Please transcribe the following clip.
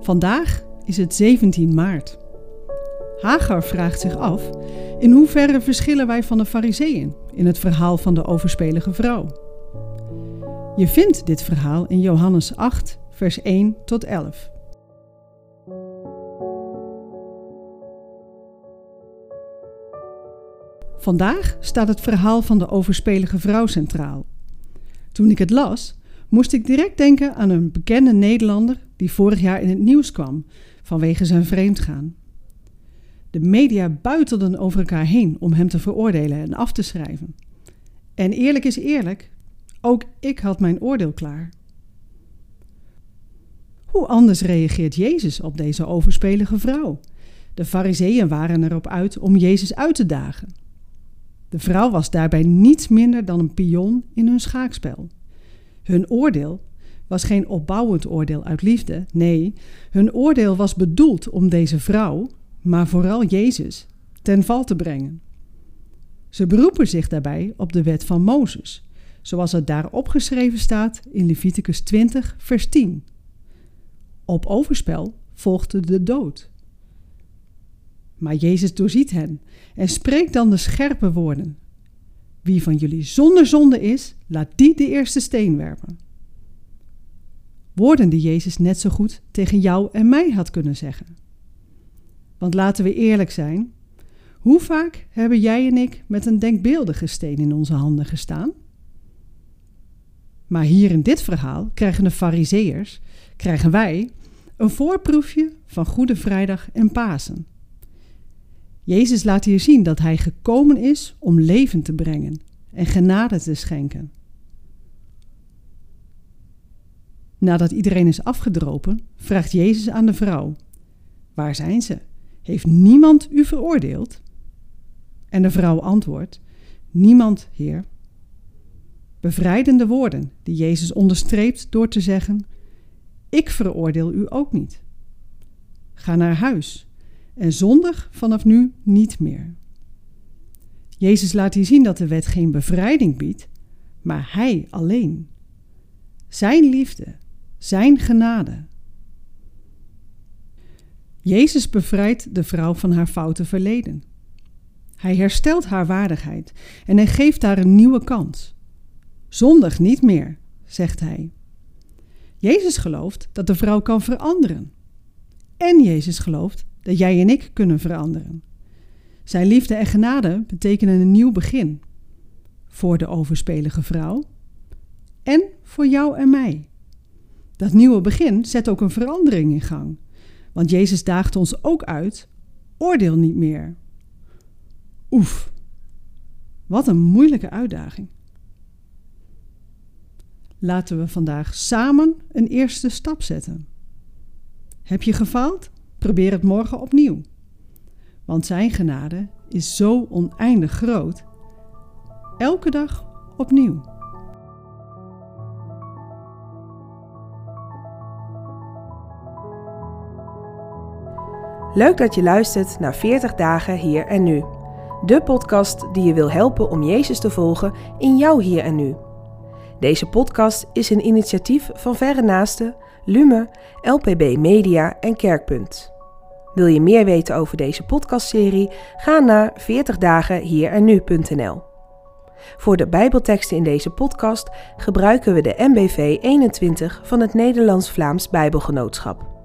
Vandaag is het 17 maart. Hagar vraagt zich af: in hoeverre verschillen wij van de Fariseeën in het verhaal van de overspelige vrouw? Je vindt dit verhaal in Johannes 8, vers 1 tot 11. Vandaag staat het verhaal van de overspelige vrouw centraal. Toen ik het las, moest ik direct denken aan een bekende Nederlander die vorig jaar in het nieuws kwam vanwege zijn vreemdgaan. De media buitelden over elkaar heen om hem te veroordelen en af te schrijven. En eerlijk is eerlijk, ook ik had mijn oordeel klaar. Hoe anders reageert Jezus op deze overspelige vrouw? De fariseeën waren erop uit om Jezus uit te dagen. De vrouw was daarbij niets minder dan een pion in hun schaakspel. Hun oordeel was geen opbouwend oordeel uit liefde. Nee, hun oordeel was bedoeld om deze vrouw, maar vooral Jezus, ten val te brengen. Ze beroepen zich daarbij op de wet van Mozes, zoals het daar opgeschreven staat in Leviticus 20, vers 10. Op overspel volgde de dood. Maar Jezus doorziet hen en spreekt dan de scherpe woorden. Wie van jullie zonder zonde is, laat die de eerste steen werpen. Woorden die Jezus net zo goed tegen jou en mij had kunnen zeggen. Want laten we eerlijk zijn, hoe vaak hebben jij en ik met een denkbeeldige steen in onze handen gestaan? Maar hier in dit verhaal krijgen de Fariseërs, krijgen wij, een voorproefje van Goede Vrijdag en Pasen. Jezus laat hier zien dat hij gekomen is om leven te brengen en genade te schenken. Nadat iedereen is afgedropen, vraagt Jezus aan de vrouw: Waar zijn ze? Heeft niemand u veroordeeld? En de vrouw antwoordt: Niemand, Heer. Bevrijdende woorden die Jezus onderstreept door te zeggen: Ik veroordeel u ook niet. Ga naar huis en zondig vanaf nu niet meer. Jezus laat hier zien dat de wet geen bevrijding biedt, maar Hij alleen. Zijn liefde, Zijn genade. Jezus bevrijdt de vrouw van haar foute verleden. Hij herstelt haar waardigheid en hij geeft haar een nieuwe kans. Zondig niet meer, zegt hij. Jezus gelooft dat de vrouw kan veranderen. En Jezus gelooft dat jij en ik kunnen veranderen. Zijn liefde en genade betekenen een nieuw begin. Voor de overspelige vrouw en voor jou en mij. Dat nieuwe begin zet ook een verandering in gang. Want Jezus daagt ons ook uit: oordeel niet meer. Oef, wat een moeilijke uitdaging. Laten we vandaag samen een eerste stap zetten. Heb je gefaald? Probeer het morgen opnieuw. Want Zijn genade is zo oneindig groot. Elke dag opnieuw. Leuk dat je luistert naar 40 dagen hier en nu. De podcast die je wil helpen om Jezus te volgen in jouw hier en nu. Deze podcast is een initiatief van Verre Naasten, Lume, LPB Media en Kerkpunt. Wil je meer weten over deze podcastserie? Ga naar 40 dagen en nu.nl. Voor de Bijbelteksten in deze podcast gebruiken we de MBV 21 van het Nederlands-Vlaams Bijbelgenootschap.